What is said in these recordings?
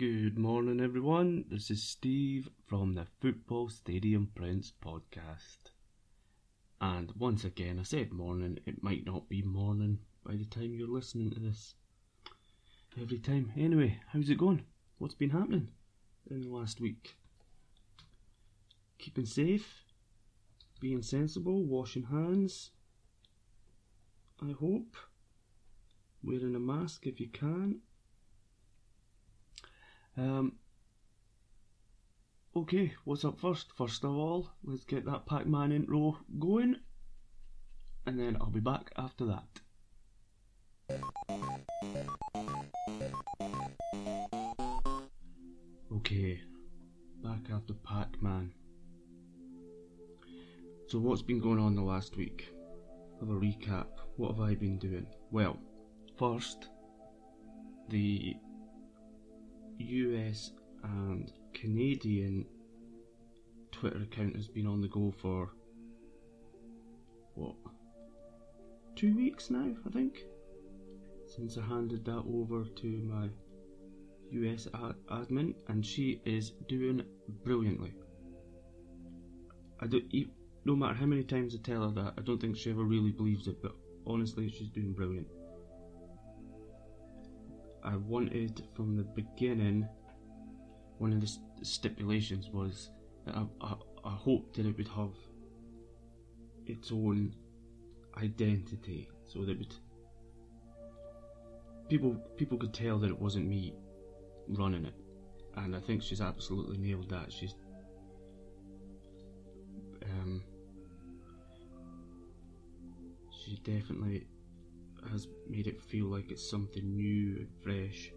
Good morning, everyone. This is Steve from the Football Stadium Prints podcast. And once again, I said morning, it might not be morning by the time you're listening to this. Every time. Anyway, how's it going? What's been happening in the last week? Keeping safe, being sensible, washing hands. I hope. Wearing a mask if you can. Um, okay, what's up first? First of all, let's get that Pac Man intro going, and then I'll be back after that. Okay, back after Pac Man. So, what's been going on the last week? Have a recap. What have I been doing? Well, first, the US and Canadian Twitter account has been on the go for what two weeks now, I think, since I handed that over to my US ad- admin, and she is doing brilliantly. I don't, no matter how many times I tell her that, I don't think she ever really believes it, but honestly, she's doing brilliant. I wanted from the beginning, one of the stipulations was that I, I, I hoped that it would have its own identity, so that would people people could tell that it wasn't me running it, and I think she's absolutely nailed that. She's um, she definitely has made it feel like it's something new and fresh.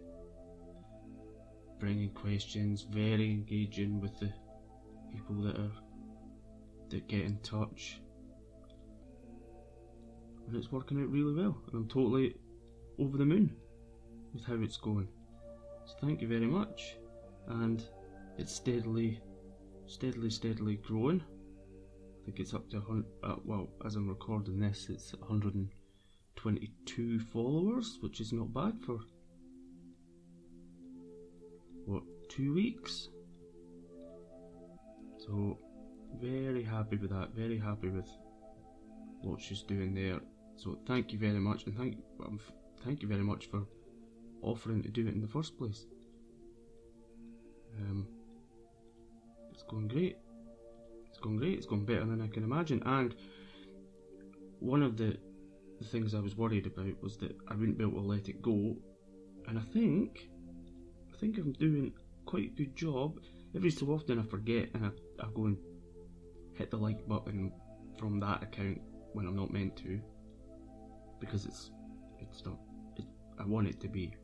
Bringing questions, very engaging with the people that are that get in touch, and it's working out really well. And I'm totally over the moon with how it's going. So thank you very much, and it's steadily, steadily, steadily growing. I think it's up to uh, well, as I'm recording this, it's 100. And, 22 followers, which is not bad for what two weeks. So very happy with that. Very happy with what she's doing there. So thank you very much, and thank um, thank you very much for offering to do it in the first place. Um, it's going great. It's going great. It's going better than I can imagine. And one of the the things I was worried about was that I wouldn't be able to let it go, and I think, I think I'm doing quite a good job. Every so often I forget and I, I go and hit the like button from that account when I'm not meant to, because it's it's not. It, I want it to be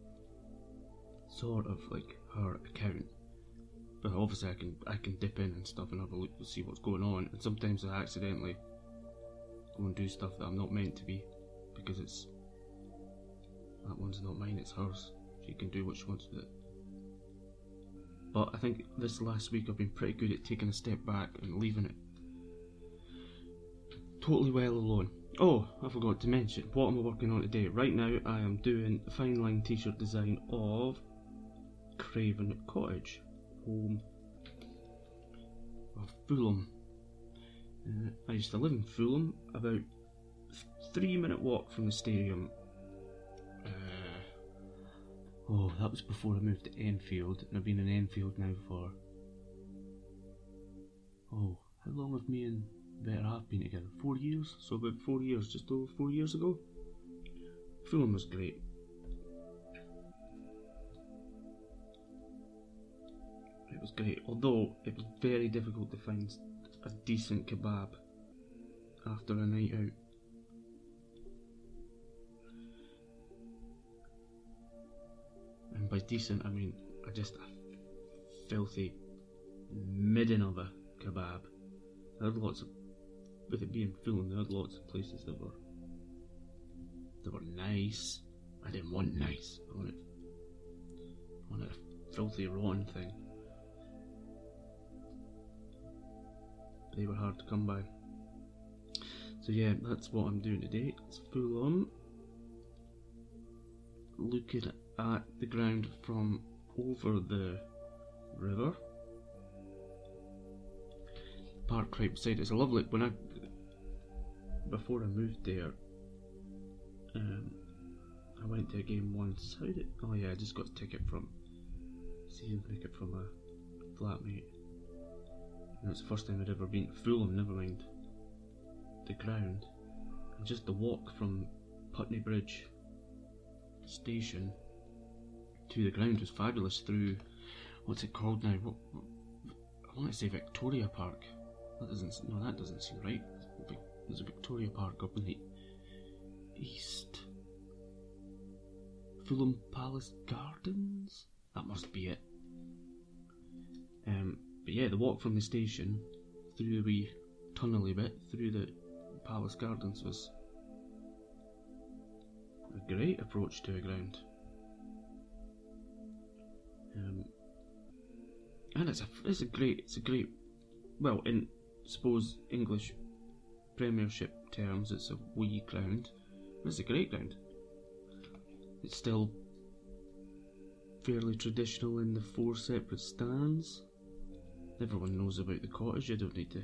sort of like her account, but obviously I can I can dip in and stuff and have a look to see what's going on, and sometimes I accidentally go and do stuff that I'm not meant to be because it's that one's not mine, it's hers. She can do what she wants with it. But I think this last week I've been pretty good at taking a step back and leaving it totally well alone. Oh, I forgot to mention, what am I working on today? Right now I am doing a fine line t-shirt design of Craven Cottage, home of Fulham. Uh, I used to live in Fulham, about three minute walk from the stadium. Uh, oh, that was before I moved to Enfield, and I've been in Enfield now for. Oh, how long have me and Better Half been together? Four years? So about four years, just over four years ago. Fulham was great. It was great, although it was very difficult to find a decent kebab after a night out. By decent, I mean just a filthy midden of a kebab. There had lots of, with it being Fulham, there had lots of places that were that were nice. I didn't want nice. I wanted, I wanted a filthy rotten thing. They were hard to come by. So yeah, that's what I'm doing today. It's Fulham Looking at the ground from over the river. Park right beside it's a lovely when I before I moved there um, I went to a game once. How did oh yeah, I just got a ticket from season ticket from a flatmate. And it's the first time I'd ever been to Fulham, never mind the ground. And just the walk from Putney Bridge station to the ground was fabulous through what's it called now? What, I want to say Victoria Park. That doesn't no, that doesn't seem right. There's a Victoria Park up in the east. Fulham Palace Gardens. That must be it. Um, but yeah, the walk from the station through the wee tunnely bit through the Palace Gardens was a great approach to a ground. Um, and it's a it's a great it's a great well in suppose English Premiership terms it's a wee ground, it's a great ground. It's still fairly traditional in the four separate stands. Everyone knows about the cottage, I don't need to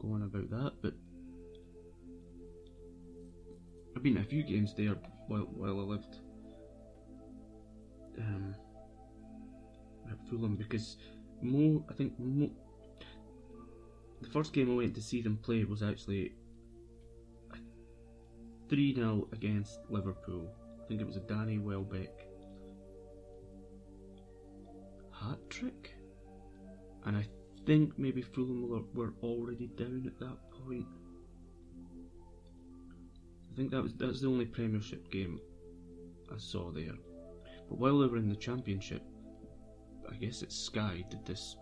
go on about that, but I've been a few games there while, while I lived Fulham because Mo, I think Mo, the first game I went to see them play was actually 3 0 against Liverpool. I think it was a Danny Welbeck hat trick. And I think maybe Fulham were already down at that point. I think that was that's the only Premiership game I saw there. But while they were in the Championship, I guess it's Sky did this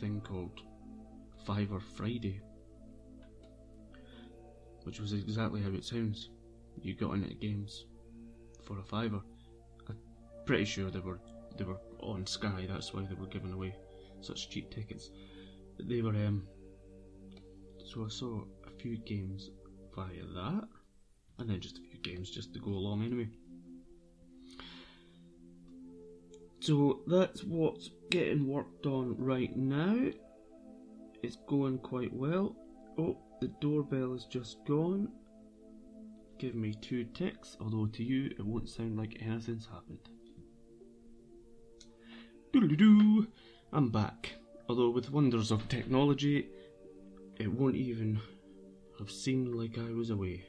thing called Fiver Friday, which was exactly how it sounds. You got in at games for a fiver. I'm pretty sure they were they were on Sky. That's why they were giving away such cheap tickets. They were um. So I saw a few games via that, and then just a few games just to go along anyway. So that's what's getting worked on right now. It's going quite well. Oh, the doorbell has just gone. Give me two ticks, although to you it won't sound like anything's happened. Doodle doo! I'm back. Although with wonders of technology, it won't even have seemed like I was away.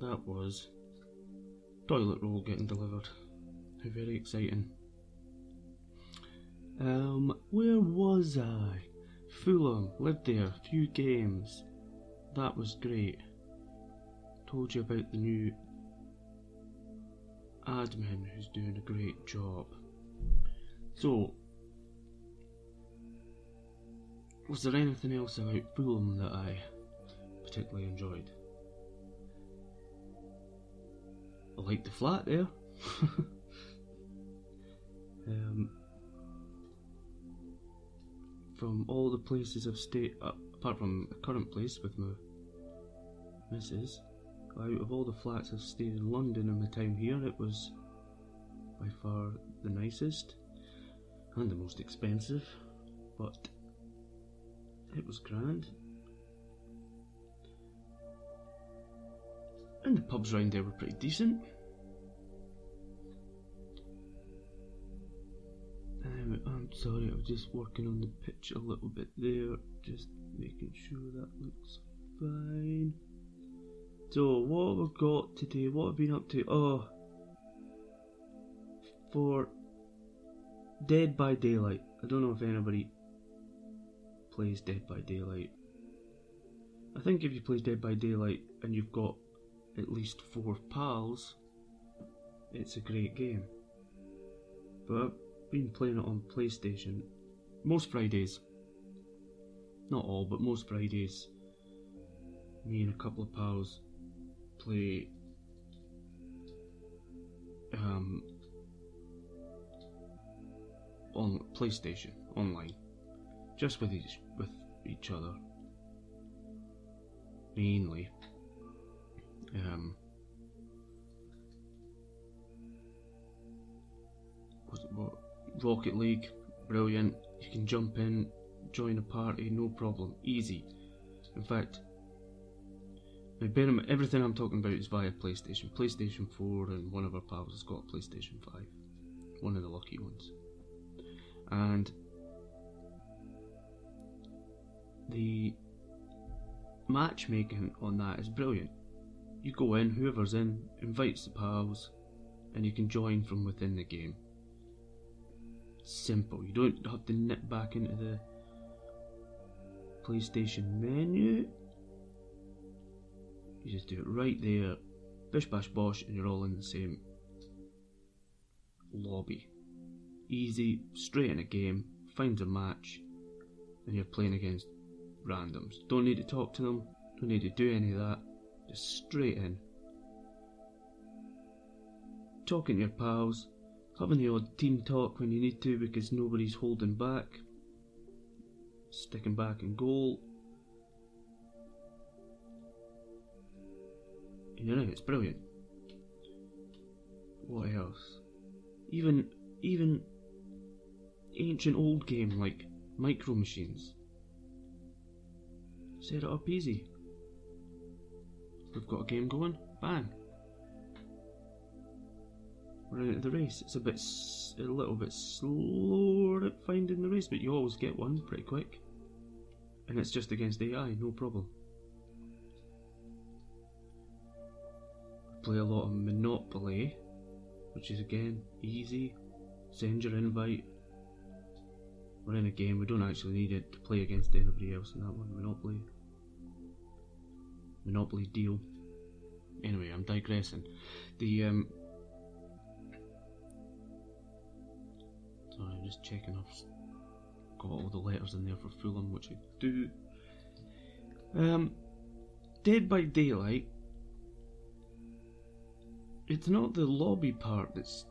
That was toilet roll getting delivered. How very exciting. Um, where was I? Fulham, lived there, few games. That was great. Told you about the new admin who's doing a great job. So, was there anything else about Fulham that I particularly enjoyed? I liked the flat there. um, from all the places I've stayed, uh, apart from the current place with my missus, out of all the flats I've stayed in London in my time here, it was by far the nicest and the most expensive, but it was grand. And the pubs around there were pretty decent. I'm sorry, I was just working on the pitch a little bit there, just making sure that looks fine. So, what have we got today? What have I been up to? Oh, for Dead by Daylight. I don't know if anybody plays Dead by Daylight. I think if you play Dead by Daylight and you've got at least four pals, it's a great game. But been playing it on PlayStation most Fridays. Not all, but most Fridays. Me and a couple of pals play um, on PlayStation online, just with each with each other, mainly. Um, what, Rocket League, brilliant. You can jump in, join a party, no problem, easy. In fact, everything I'm talking about is via PlayStation. PlayStation 4 and one of our pals has got a PlayStation 5. One of the lucky ones. And the matchmaking on that is brilliant. You go in, whoever's in invites the pals, and you can join from within the game. Simple. You don't have to nip back into the PlayStation menu. You just do it right there, bish bash bosh, and you're all in the same lobby. Easy, straight in a game, find a match, and you're playing against randoms. Don't need to talk to them, don't need to do any of that, just straight in. Talking to your pals, having the odd team talk when you need to because nobody's holding back, sticking back in goal, You know, it's brilliant. What else? Even even ancient old game like Micro Machines. Set it up easy. We've got a game going. Bang. Into the race. It's a bit, a little bit slower at finding the race, but you always get one pretty quick. And it's just against AI, no problem. play a lot of Monopoly, which is again easy. Send your invite. We're in a game, we don't actually need it to play against anybody else in that one. Monopoly. Monopoly deal. Anyway, I'm digressing. The um Sorry, I'm just checking I've got all the letters in there for Fulham, which I do. Um Dead by Daylight it's not the lobby part that's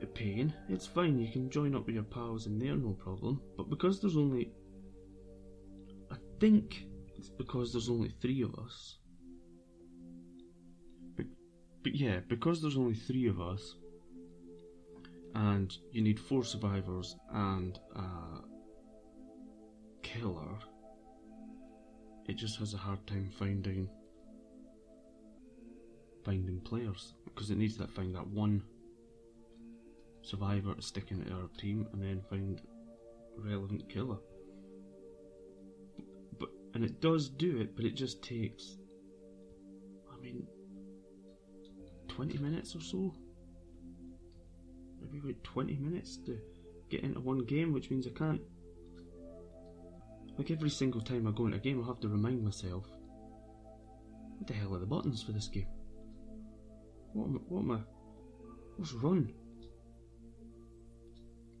a pain. It's fine, you can join up with your pals in there, no problem. But because there's only. I think it's because there's only three of us. But, but yeah, because there's only three of us, and you need four survivors and a killer, it just has a hard time finding finding players because it needs to find that one survivor to stick into our team and then find relevant killer. But and it does do it, but it just takes I mean twenty minutes or so. Maybe about twenty minutes to get into one game, which means I can't like every single time I go into a game I have to remind myself what the hell are the buttons for this game? What am I, what am I? What's run?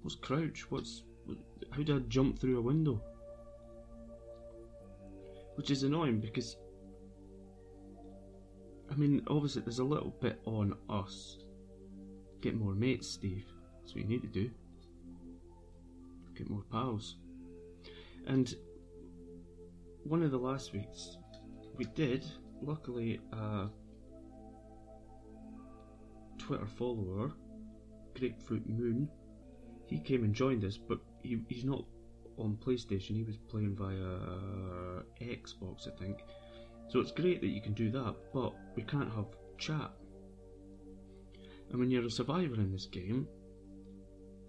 What's crouch? What's how do I jump through a window? Which is annoying because I mean, obviously, there's a little bit on us. Get more mates, Steve. That's what you need to do. Get more pals. And one of the last weeks, we did, luckily, uh, Twitter follower, Grapefruit Moon, he came and joined us, but he, he's not on PlayStation. He was playing via uh, Xbox, I think. So it's great that you can do that, but we can't have chat. And when you're a survivor in this game,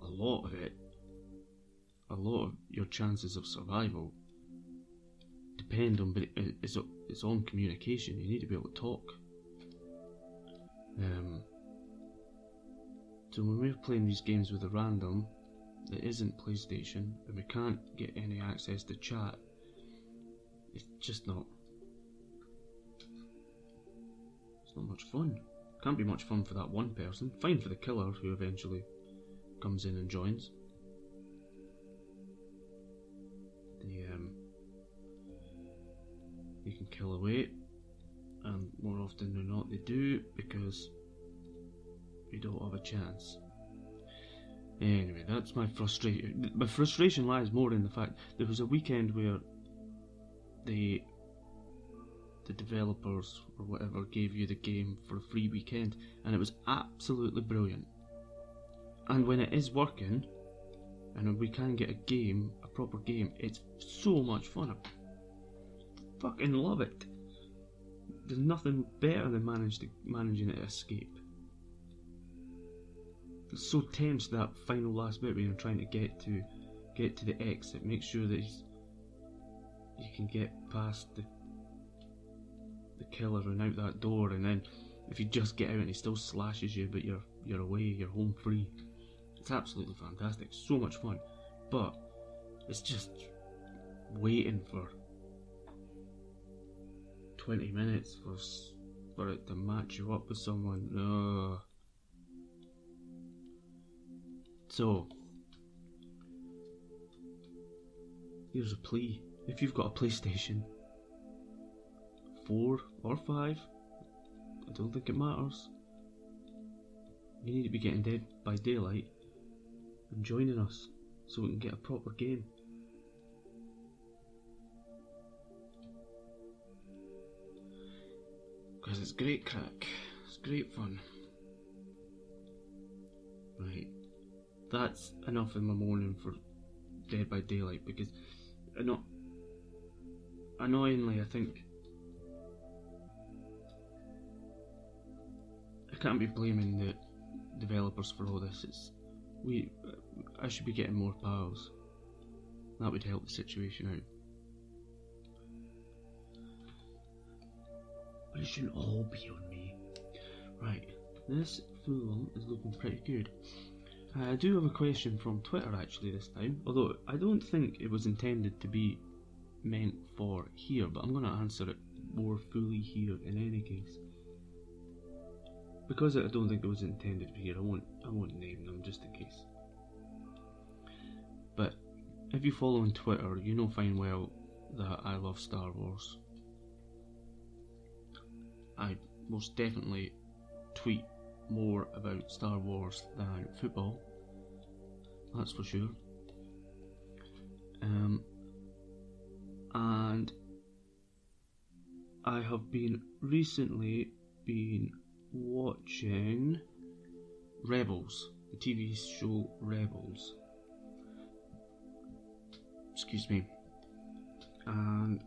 a lot of it, a lot of your chances of survival depend on, but it's, it's on communication. You need to be able to talk. Um, so when we're playing these games with a random that isn't PlayStation and we can't get any access to chat, it's just not. It's not much fun. Can't be much fun for that one person. Fine for the killer who eventually comes in and joins. The um, you can kill away, and more often than not they do because you don't have a chance. Anyway, that's my frustration. My frustration lies more in the fact there was a weekend where the the developers or whatever gave you the game for a free weekend, and it was absolutely brilliant. And when it is working, and we can get a game, a proper game, it's so much fun. I fucking love it. There's nothing better than manage to, managing to escape. It's so tense that final last bit when you're trying to get to get to the exit. Make sure that you can get past the the killer and out that door, and then if you just get out and he still slashes you, but you're you're away, you're home free. It's absolutely fantastic, so much fun, but it's just waiting for 20 minutes for for it to match you up with someone. Ugh. So, here's a plea. If you've got a PlayStation 4 or 5, I don't think it matters. You need to be getting Dead by Daylight and joining us so we can get a proper game. Because it's great crack, it's great fun. Right, that's enough in my morning for Dead by Daylight because, annoyingly, I think can't be blaming the developers for all this. It's we. I should be getting more pals. That would help the situation out. But it shouldn't all be on me. Right, this film is looking pretty good. I do have a question from Twitter actually this time, although I don't think it was intended to be meant for here, but I'm going to answer it more fully here in any case because I don't think it was intended here, I won't I won't name them just in case. But if you follow on Twitter, you know fine well that I love Star Wars. I most definitely tweet more about Star Wars than football. That's for sure. Um, and I have been recently been watching Rebels, the TV show Rebels. Excuse me. And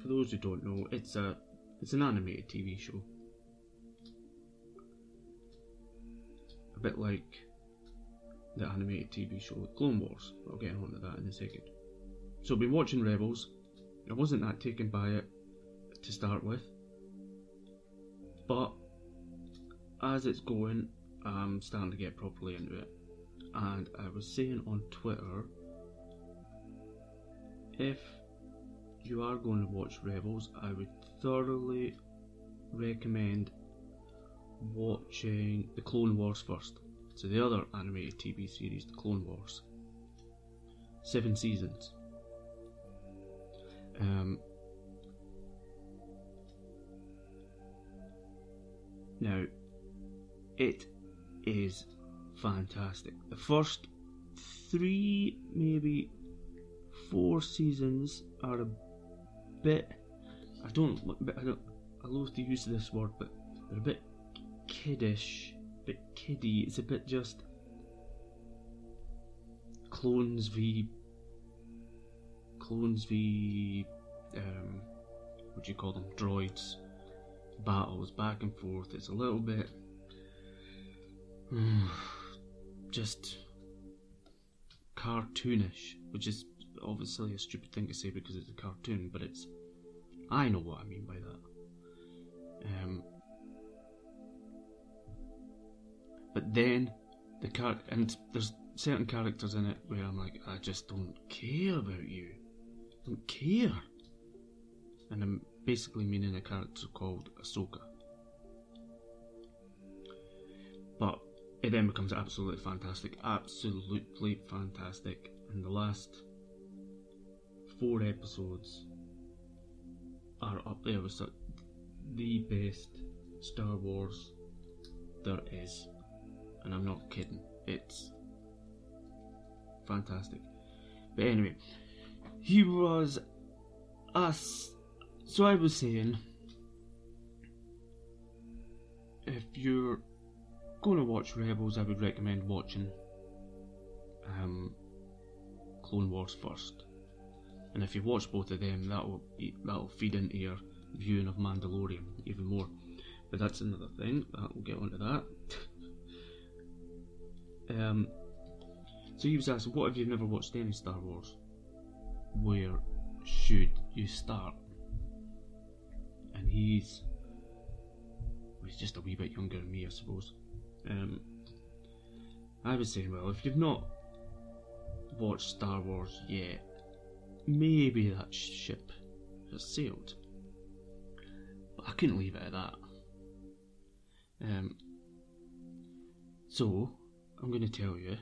for those who don't know, it's a it's an animated TV show. A bit like the animated TV show Clone Wars. I'll get on to that in a second. So I've been watching Rebels. I wasn't that taken by it to start with. But as it's going, I'm starting to get properly into it. And I was saying on Twitter, if you are going to watch Rebels, I would thoroughly recommend watching the Clone Wars first. So the other animated TV series, the Clone Wars. Seven seasons. Um, now, it is fantastic. The first three, maybe four seasons are a bit. I don't. I don't. I loathe the use this word, but they're a bit kiddish, a bit kiddie. It's a bit just clones v clones v um, what do you call them droids battles back and forth. It's a little bit just cartoonish, which is obviously a stupid thing to say because it's a cartoon, but it's. I know what I mean by that. Um, but then the car and there's certain characters in it where I'm like, I just don't care about you, I don't care, and I'm basically meaning a character called Ahsoka. But it then becomes absolutely fantastic, absolutely fantastic. And the last four episodes are up there with the best Star Wars there is, and I'm not kidding. It's fantastic. But anyway, he was us. So I was saying, if you're going to watch Rebels, I would recommend watching um, Clone Wars first. And if you watch both of them, that'll that'll feed into your viewing of Mandalorian even more. But that's another thing. That we'll get onto that. um, so he was asking, what if you've never watched any Star Wars? Where should you start? And he's he's just a wee bit younger than me, I suppose. Um, I was saying, well, if you've not watched Star Wars yet, maybe that ship has sailed. But I couldn't leave it at that. Um, so, I'm going to tell you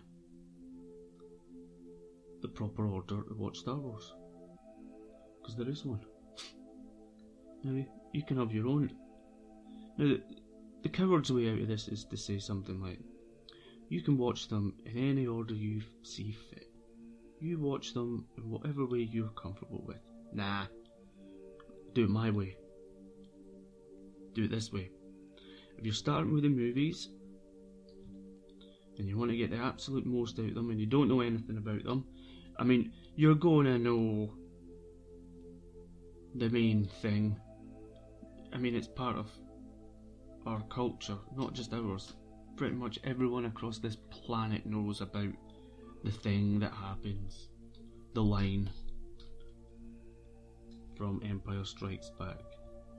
the proper order to watch Star Wars. Because there is one. now, you can have your own. Now, the, coward's way out of this is to say something like, you can watch them in any order you see fit. You watch them in whatever way you're comfortable with. Nah. Do it my way. Do it this way. If you're starting with the movies and you want to get the absolute most out of them and you don't know anything about them, I mean, you're going to know the main thing. I mean, it's part of our culture, not just ours. Pretty much everyone across this planet knows about the thing that happens, the line from Empire Strikes Back.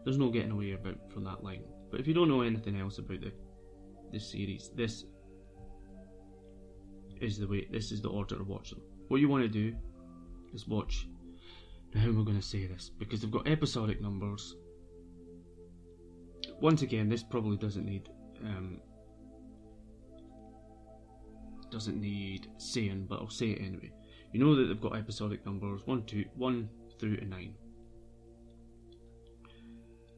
There's no getting away about from that line. But if you don't know anything else about the this series, this is the way. This is the order to watch them. What you want to do is watch. Now, how am I going to say this? Because they've got episodic numbers. Once again, this probably doesn't need um, doesn't need saying, but I'll say it anyway. You know that they've got episodic numbers one, two, one through to nine.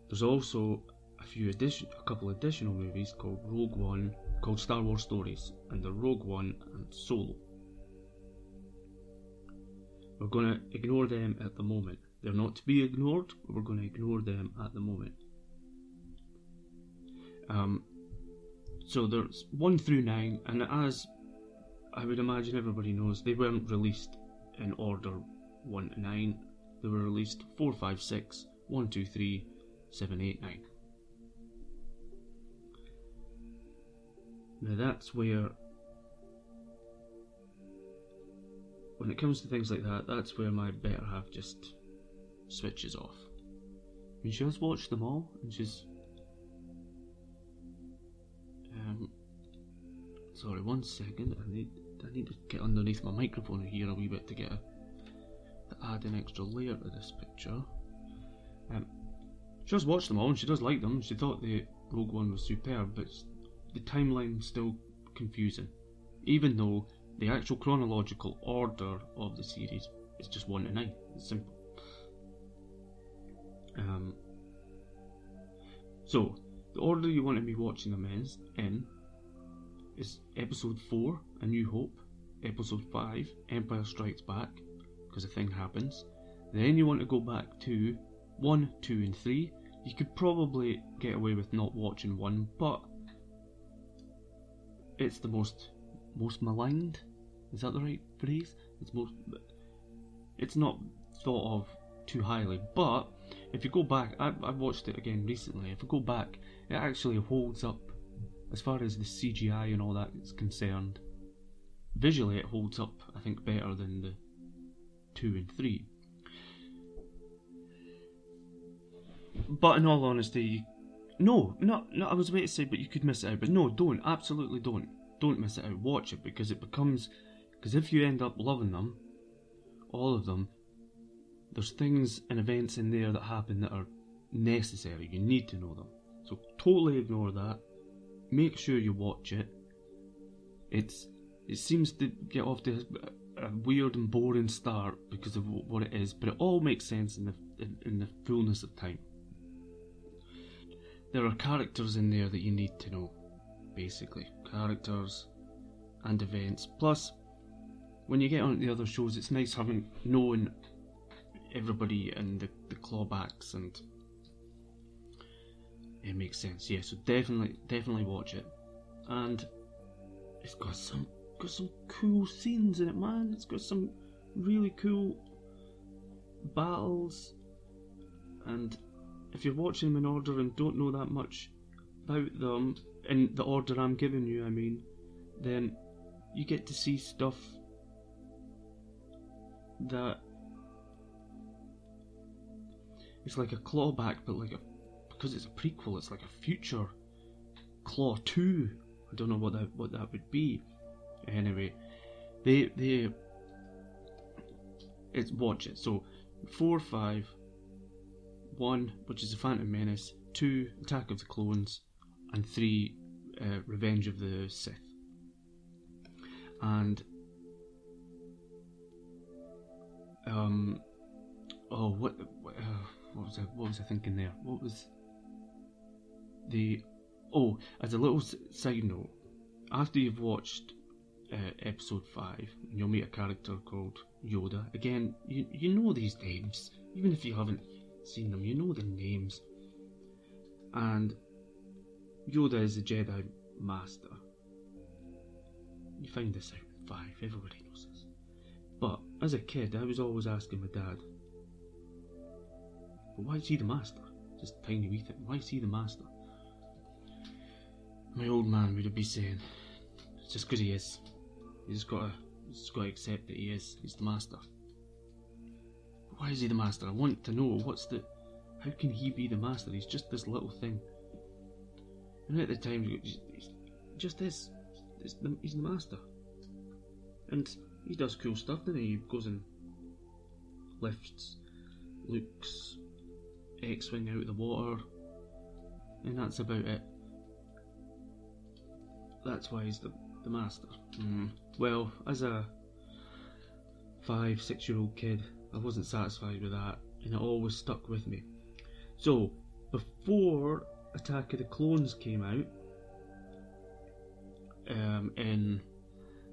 There's also a few addition, a couple additional movies called Rogue One, called Star Wars Stories, and the Rogue One and Solo. We're going to ignore them at the moment. They're not to be ignored, but we're going to ignore them at the moment. Um, so there's one through nine, and as I would imagine everybody knows they weren't released in order 1 to 9. They were released 4, 5, 6, 1, 2, 3, 7, 8, 9. Now that's where, when it comes to things like that, that's where my better half just switches off. Mean, she has watched them all, and she's. Sorry, one second. I need I need to get underneath my microphone here a wee bit to get a, to add an extra layer to this picture. Um, she has watched them all and she does like them. She thought the Rogue One was superb, but the timeline's still confusing. Even though the actual chronological order of the series is just 1 to 9. It's simple. Um, so, the order you want to be watching them is in is Episode 4, A New Hope, Episode 5, Empire Strikes Back, because a thing happens. Then you want to go back to 1, 2, and 3. You could probably get away with not watching 1, but it's the most most maligned. Is that the right phrase? It's most. It's not thought of too highly, but if you go back, I, I watched it again recently. If you go back, it actually holds up as far as the CGI and all that is concerned, visually it holds up, I think, better than the 2 and 3. But in all honesty, no, no, no, I was about to say, but you could miss it out. But no, don't, absolutely don't. Don't miss it out. Watch it because it becomes. Because if you end up loving them, all of them, there's things and events in there that happen that are necessary. You need to know them. So totally ignore that make sure you watch it. It's it seems to get off to a, weird and boring start because of what it is, but it all makes sense in the in, in the fullness of time. There are characters in there that you need to know, basically characters and events. Plus, when you get on the other shows, it's nice having knowing everybody and the, the clawbacks and it makes sense. Yeah, so definitely, definitely watch it. and it's got some got some cool scenes in it, man. It's got some really cool battles, and if you're watching them in order and don't know that much about them in the order I'm giving you, I mean, then you get to see stuff that it's like a clawback, but like a because it's a prequel, it's like a future Claw Two. I don't know what that what that would be. Anyway, they they it's watch it. So four, five, one, which is the Phantom Menace, two, Attack of the Clones, and three, uh, Revenge of the Sith. And um, oh, what what, uh, what was I what was I thinking there? What was the oh? As a little side note, after you've watched uh, episode five, you'll meet a character called Yoda. Again, you you know these names, even if you haven't seen them, you know the names. And Yoda is a Jedi Master. You find this out in five. Everybody knows this. But as a kid, I was always asking my dad, "But why is he the Master?" Just tiny wee thing. Why is he the Master? My old man would be saying, "It's just because he is. You just gotta, just gotta accept that he is. He's the Master." Why is he the master? I want to know what's the. How can he be the master? He's just this little thing. And at the time, he just is. The, he's the master. And he does cool stuff, doesn't he? He goes and lifts Luke's X Wing out of the water. And that's about it. That's why he's the, the master. Mm. Well, as a five, six year old kid, I wasn't satisfied with that, and it always stuck with me. So, before Attack of the Clones came out, um, in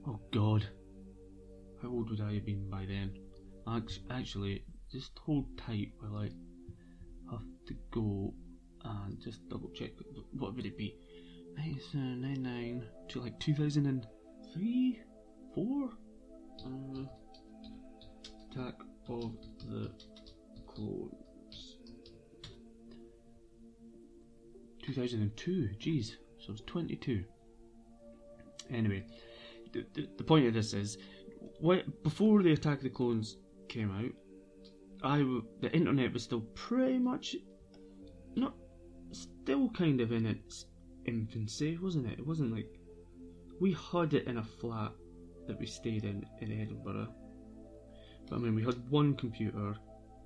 oh god, how old would I have been by then? Actually, just hold tight while I have to go and just double check. What would it be? 1999 to like 2003, four. Uh, Attack of the Clones. 2002, jeez, so it's 22. Anyway, the, the, the point of this is, what, before the Attack of the Clones came out, I the internet was still pretty much not still kind of in its infancy, wasn't it? It wasn't like we had it in a flat that we stayed in in Edinburgh, but I mean, we had one computer,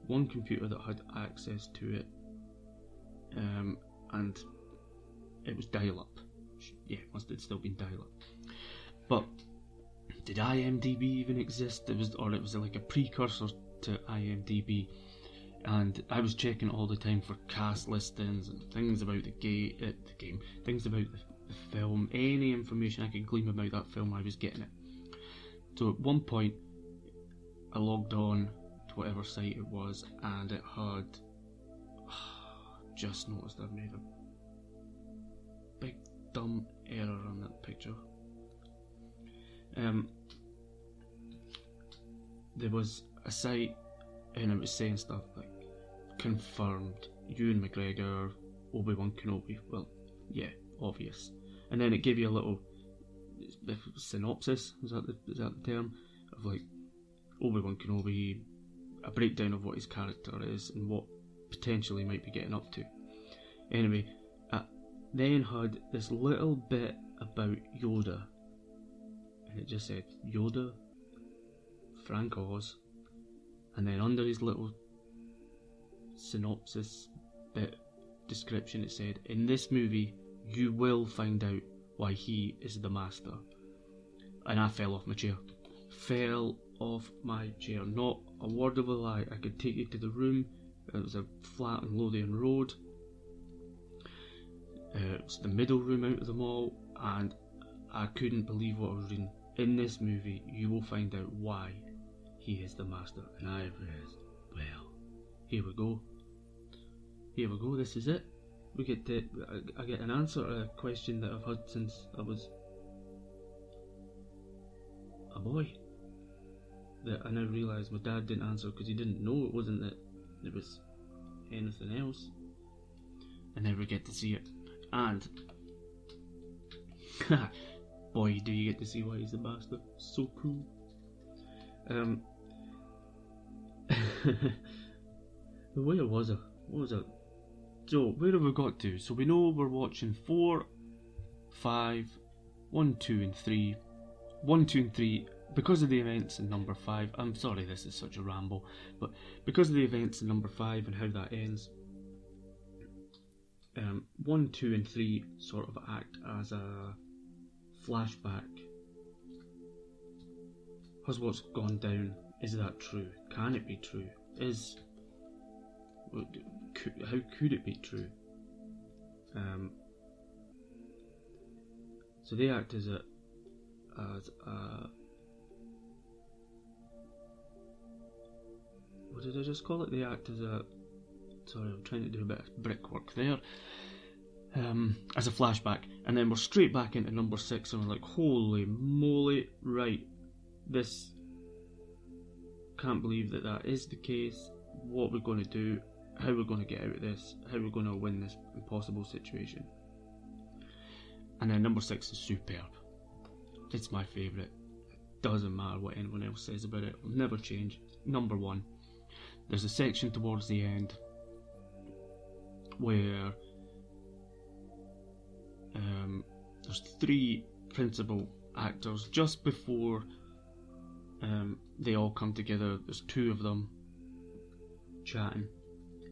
one computer that had access to it, um, and it was dial-up. Yeah, it must have still been dial-up. But did IMDb even exist? It was, or it was like a precursor to IMDb. And I was checking all the time for cast listings and things about the, ga- uh, the game, things about the, the film, any information I could glean about that film, I was getting it. So at one point, I logged on to whatever site it was and it had just noticed I've made a big dumb error on that picture. Um, there was a site and it was saying stuff like confirmed Ewan McGregor, Obi Wan Kenobi. Well, yeah, obvious. And then it gave you a little synopsis. Is that the, is that the term of like Obi Wan Kenobi, a breakdown of what his character is and what potentially might be getting up to. Anyway, I then had this little bit about Yoda, and it just said Yoda, Frank Oz, and then under his little synopsis bit description it said, In this movie, you will find out why he is the master. And I fell off my chair. Fell off my chair. Not a word of a lie. I could take you to the room. It was a flat on Lothian Road. Uh, it was the middle room out of the mall, and I couldn't believe what I was reading. In this movie, you will find out why he is the master. And I well, here we go. Here we go, this is it. we get to, I, I get an answer to a question that I've had since I was a boy. That I now realise my dad didn't answer because he didn't know it wasn't that it was anything else. I never get to see it, and boy, do you get to see why he's a bastard. So cool. Um, where was I? What was it? So, where have we got to? So, we know we're watching 4, 5, 1, 2, and 3. 1, 2, and 3, because of the events in number 5. I'm sorry this is such a ramble, but because of the events in number 5 and how that ends, um, 1, 2, and 3 sort of act as a flashback. Has what's gone down, is that true? Can it be true? Is how could it be true? Um, so they act as a as a what did I just call it? They act as a sorry, I'm trying to do a bit of brickwork there. Um, as a flashback, and then we're straight back into number six, and we're like, holy moly, right? This can't believe that that is the case. What we're going to do? How we're going to get out of this, how we're going to win this impossible situation. And then number six is superb. It's my favourite. It doesn't matter what anyone else says about it, it will never change. Number one. There's a section towards the end where um, there's three principal actors just before um, they all come together. There's two of them chatting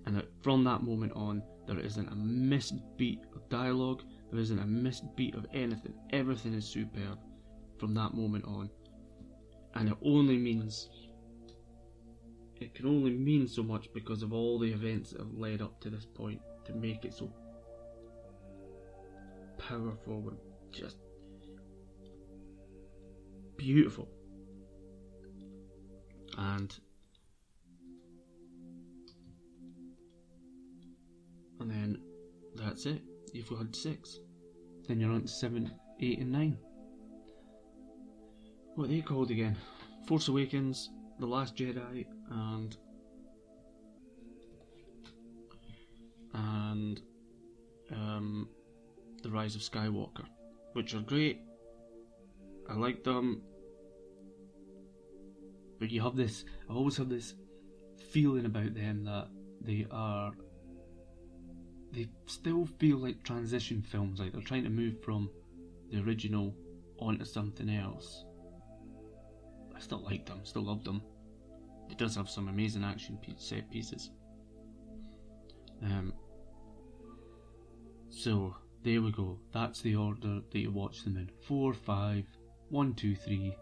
and that from that moment on, there isn't a missed beat of dialogue, there isn't a missed beat of anything. Everything is superb from that moment on, and it only means it can only mean so much because of all the events that have led up to this point to make it so powerful and just beautiful. And and then that's it. You've had six. Then you're on to seven, eight, and nine. What are they called again? Force Awakens, The Last Jedi, and and um, The Rise of Skywalker, which are great. I like them, but you have this. I've always have this feeling about them that they are they still feel like transition films, like they're trying to move from the original onto something else. I still like them, still love them. It does have some amazing action set pieces. Um, so there we go. That's the order that you watch them in: four, five, one, two, three,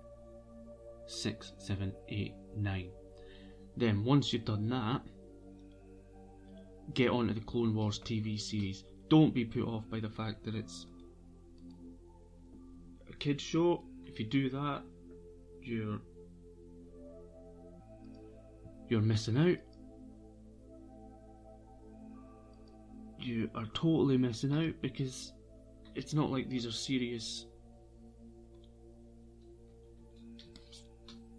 six, seven, eight, nine. Then once you've done that, get onto the Clone Wars TV series. Don't be put off by the fact that it's a kids show. If you do that, you're you're missing out. You are totally missing out because it's not like these are serious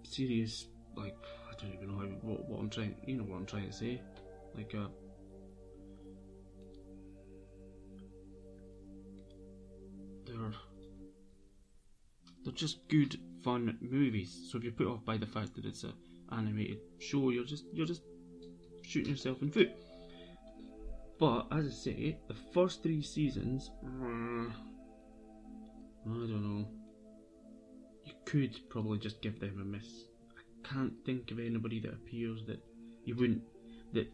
serious like I don't even know what, what I'm trying you know what I'm trying to say like a they're just good fun movies. So if you're put off by the fact that it's an animated show, you're just you're just shooting yourself in foot. But as I say, the first three seasons, uh, I don't know. You could probably just give them a miss. I can't think of anybody that appears that you wouldn't that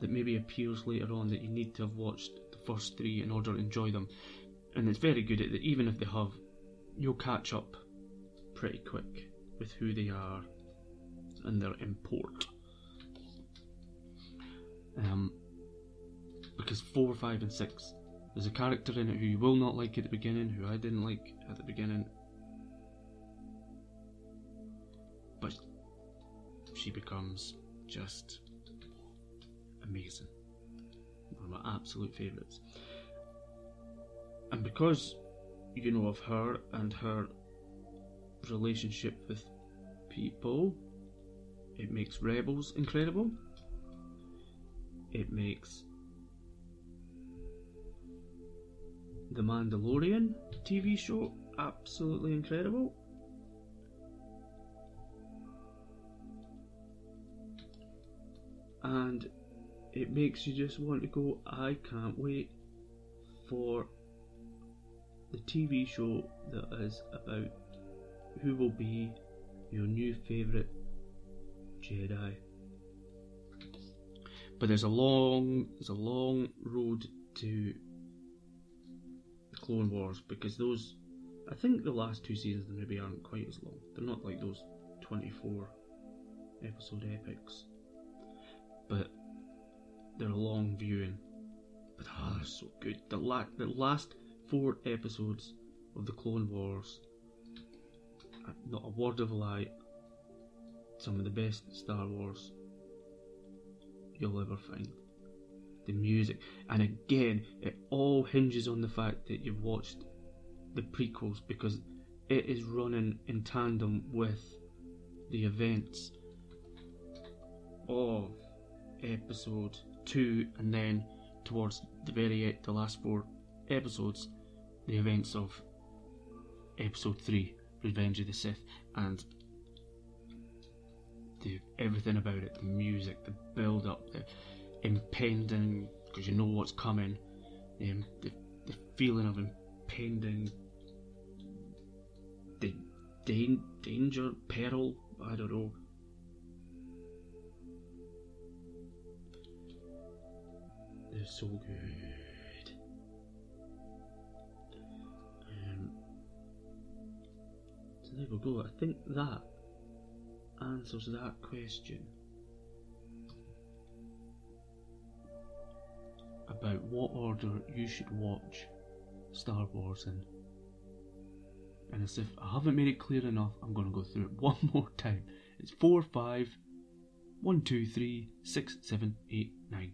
that maybe appears later on that you need to have watched the first three in order to enjoy them and it's very good at that. Even if they have, you'll catch up pretty quick with who they are and their import. Um, because four, five, and six, there's a character in it who you will not like at the beginning, who I didn't like at the beginning, but she becomes just amazing. One of my absolute favourites. And because you know of her and her relationship with people, it makes Rebels incredible. It makes The Mandalorian TV show absolutely incredible. And it makes you just want to go, I can't wait for the TV show that is about who will be your new favourite Jedi. But there's a long there's a long road to the Clone Wars because those I think the last two seasons maybe aren't quite as long. They're not like those twenty four episode epics. But they're long viewing. But ah, oh, so good. The the last four episodes of the Clone Wars. Uh, not a word of a lie, some of the best Star Wars you'll ever find. The music, and again, it all hinges on the fact that you've watched the prequels because it is running in tandem with the events of episode 2 and then towards the very end, the last four episodes the events of episode 3 Revenge of the Sith, and the everything about it, the music, the build up, the impending, because you know what's coming, um, the, the feeling of impending the danger, peril, I don't know. They're so good. There we go. I think that answers that question about what order you should watch Star Wars in. And as if I haven't made it clear enough, I'm going to go through it one more time. It's 4, 5, 1, 2, 3, 6, 7, 8, 9.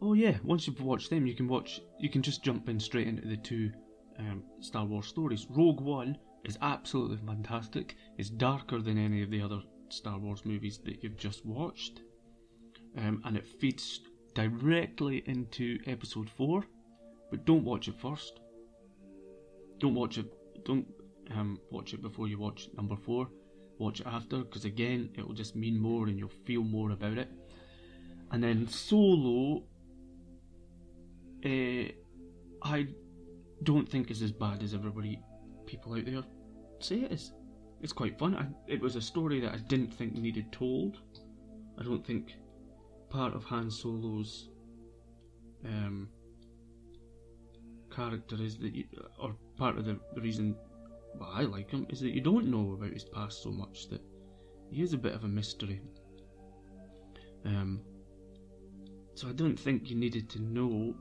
Oh yeah, once you've watched them, you can watch. You can just jump in straight into the two um, Star Wars stories. Rogue One is absolutely fantastic. It's darker than any of the other Star Wars movies that you've just watched, um, and it feeds directly into Episode Four. But don't watch it first. Don't watch it. Don't um, watch it before you watch number four. Watch it after, because again, it will just mean more and you'll feel more about it. And then Solo, uh, I don't think is as bad as everybody, people out there say it is. It's quite fun. I, it was a story that I didn't think needed told. I don't think part of Han Solo's um, character is that, you, or part of the, reason why I like him is that you don't know about his past so much that he is a bit of a mystery. Um, so I don't think you needed to know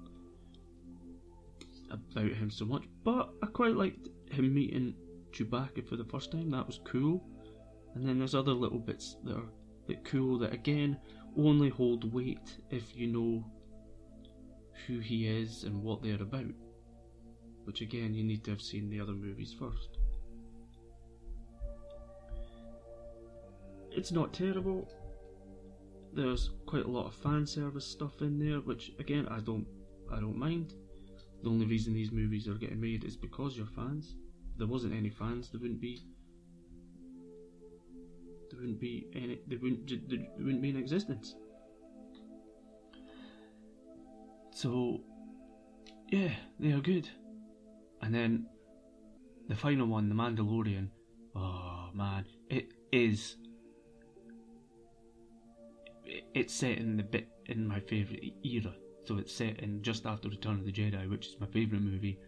about him so much, but I quite liked him meeting Chewbacca for the first time. That was cool. And then there's other little bits that are that cool that again only hold weight if you know who he is and what they're about. Which again, you need to have seen the other movies first. It's not terrible. There's quite a lot of fan service stuff in there, which again I don't I don't mind. The only reason these movies are getting made is because you're fans. If there wasn't any fans, there wouldn't be. There wouldn't be any. There wouldn't. There wouldn't be in existence. So, yeah, they are good. And then the final one, The Mandalorian. Oh man, it is. It's set in the bit in my favourite era so it's set in just after Return of the Jedi, which is my favourite movie,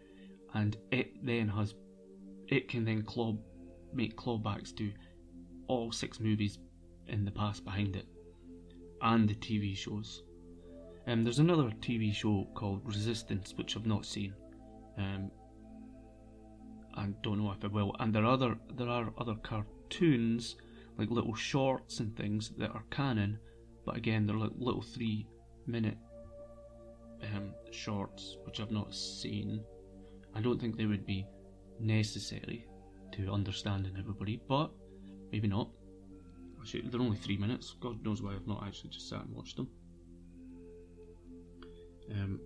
and it then has it can then claw make clawbacks to all six movies in the past behind it, and the TV shows. Um, there's another TV show called Resistance, which I've not seen. Um, and don't know if I will. And there are other there are other cartoons, like little shorts and things that are canon, but again they're like little three minute um, shorts, which I've not seen. I don't think they would be necessary to understanding everybody, but maybe not. Actually, they're only three minutes. God knows why I've not actually just sat and watched them. Um,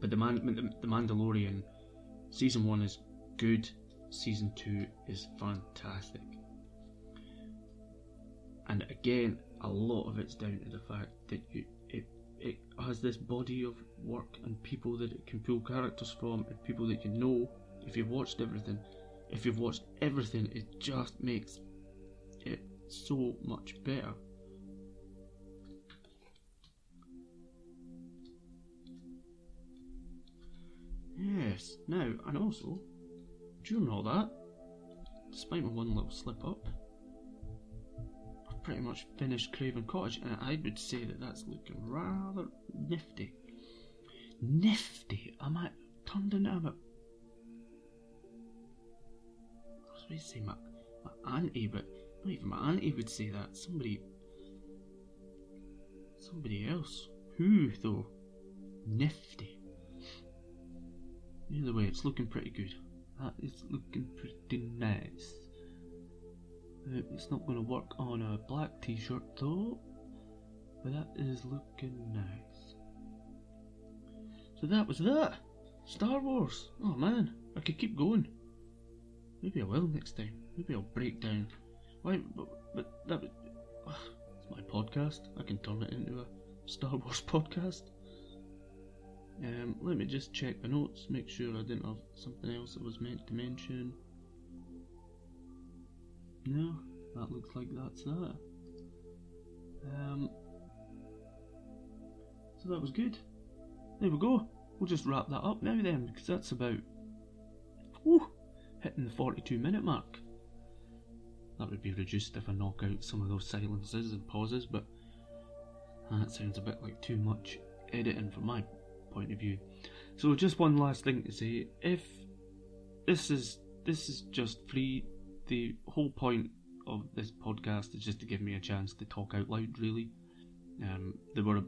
but the, Man- the, the Mandalorian season one is good. Season two is fantastic. And again, a lot of it's down to the fact that you it has this body of work and people that it can pull characters from and people that you know. If you've watched everything, if you've watched everything, it just makes it so much better. Yes, now, and also, during all that, despite my one little slip up, pretty much finished Craven Cottage, and I would say that that's looking rather nifty. Nifty? Am I might turned into a. I was going to say my, my auntie, but not even my auntie would say that. Somebody. Somebody else. Who, though? Nifty. Either way, it's looking pretty good. That is looking pretty nice. It's not going to work on a black t-shirt though, but that is looking nice. So that was that. Star Wars. Oh man, I could keep going. Maybe I will next time. Maybe I'll break down. Why? But, but that. Uh, it's my podcast. I can turn it into a Star Wars podcast. Um, let me just check the notes, make sure I didn't have something else that was meant to mention. No, that looks like that's that. Um, so that was good. There we go. We'll just wrap that up now then, because that's about whew, hitting the 42 minute mark. That would be reduced if I knock out some of those silences and pauses, but that sounds a bit like too much editing from my point of view. So just one last thing to say: if this is this is just free, the whole point of this podcast is just to give me a chance to talk out loud. Really, um, they were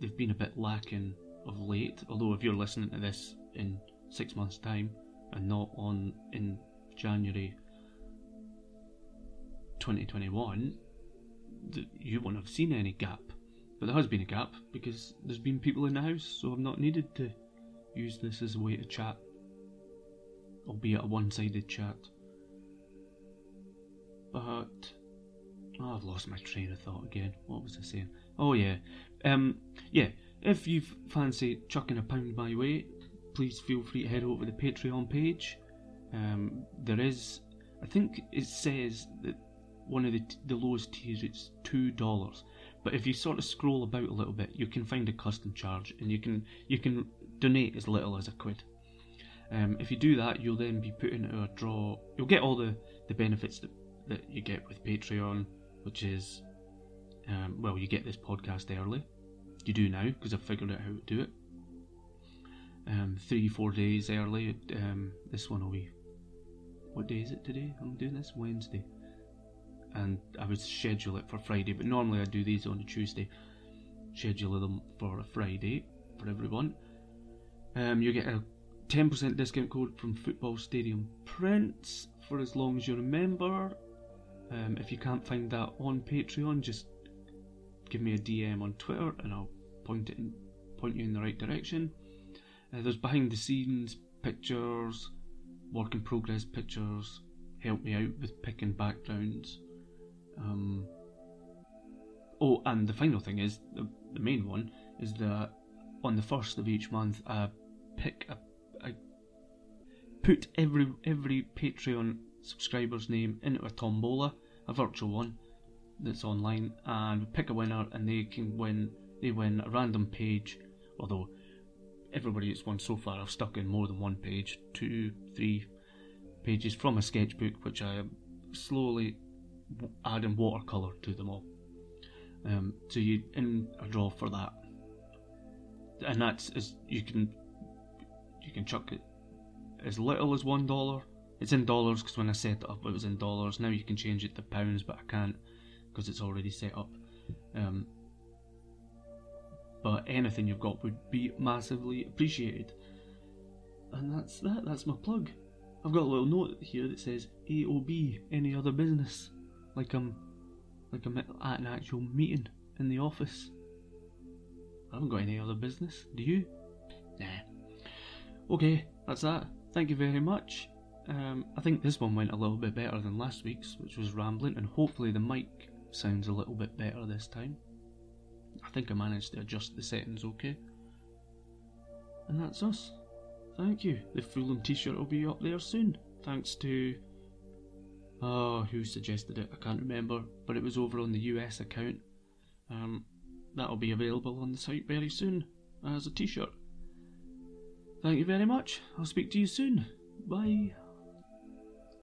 they've been a bit lacking of late. Although if you're listening to this in six months' time and not on in January 2021, you won't have seen any gap but there has been a gap because there's been people in the house, so I've not needed to use this as a way to chat, albeit a one sided chat. But oh, I've lost my train of thought again. What was I saying? Oh yeah, um, yeah. If you fancy chucking a pound my way, please feel free to head over to the Patreon page. Um, there is, I think it says that one of the t- the lowest tiers it's two dollars. But if you sort of scroll about a little bit, you can find a custom charge, and you can you can donate as little as a quid. Um, if you do that, you'll then be put into a draw. You'll get all the, the benefits that, that you get with Patreon, which is, um, well, you get this podcast early. You do now because I've figured out how to do it. Um, three, four days early. Um, this one will be. What day is it today? I'm doing this Wednesday and I would schedule it for Friday. But normally I do these on a Tuesday. Schedule them for a Friday for everyone. Um, you get a 10% discount code from Football Stadium Prints for as long as you're a member. Um, if you can't find that on Patreon, just give me a DM on Twitter and I'll point it in, point you in the right direction. Uh, there's behind the scenes pictures, work in progress pictures, help me out with picking backgrounds. Um, oh, and the final thing is the, the main one is that on the first of each month, I pick a, I put every every Patreon subscriber's name into a tombola, a virtual one that's online, and pick a winner, and they can win. They win a random page, although everybody that's won so far I've stuck in more than one page, two, three pages from a sketchbook, which I am slowly adding watercolour to them all. Um, so you in a draw for that, and that's as you can you can chuck it as little as one dollar. It's in dollars because when I set it up, it was in dollars. Now you can change it to pounds, but I can't because it's already set up. Um, but anything you've got would be massively appreciated. And that's that, that's my plug. I've got a little note here that says AOB, any other business. Like I'm like I'm at an actual meeting in the office. I haven't got any other business, do you? Nah. Okay, that's that. Thank you very much. Um, I think this one went a little bit better than last week's, which was rambling, and hopefully the mic sounds a little bit better this time. I think I managed to adjust the settings okay. And that's us. Thank you. The Fulham t shirt will be up there soon. Thanks to. Oh, who suggested it? I can't remember, but it was over on the US account. Um, that'll be available on the site very soon as a t shirt. Thank you very much. I'll speak to you soon. Bye.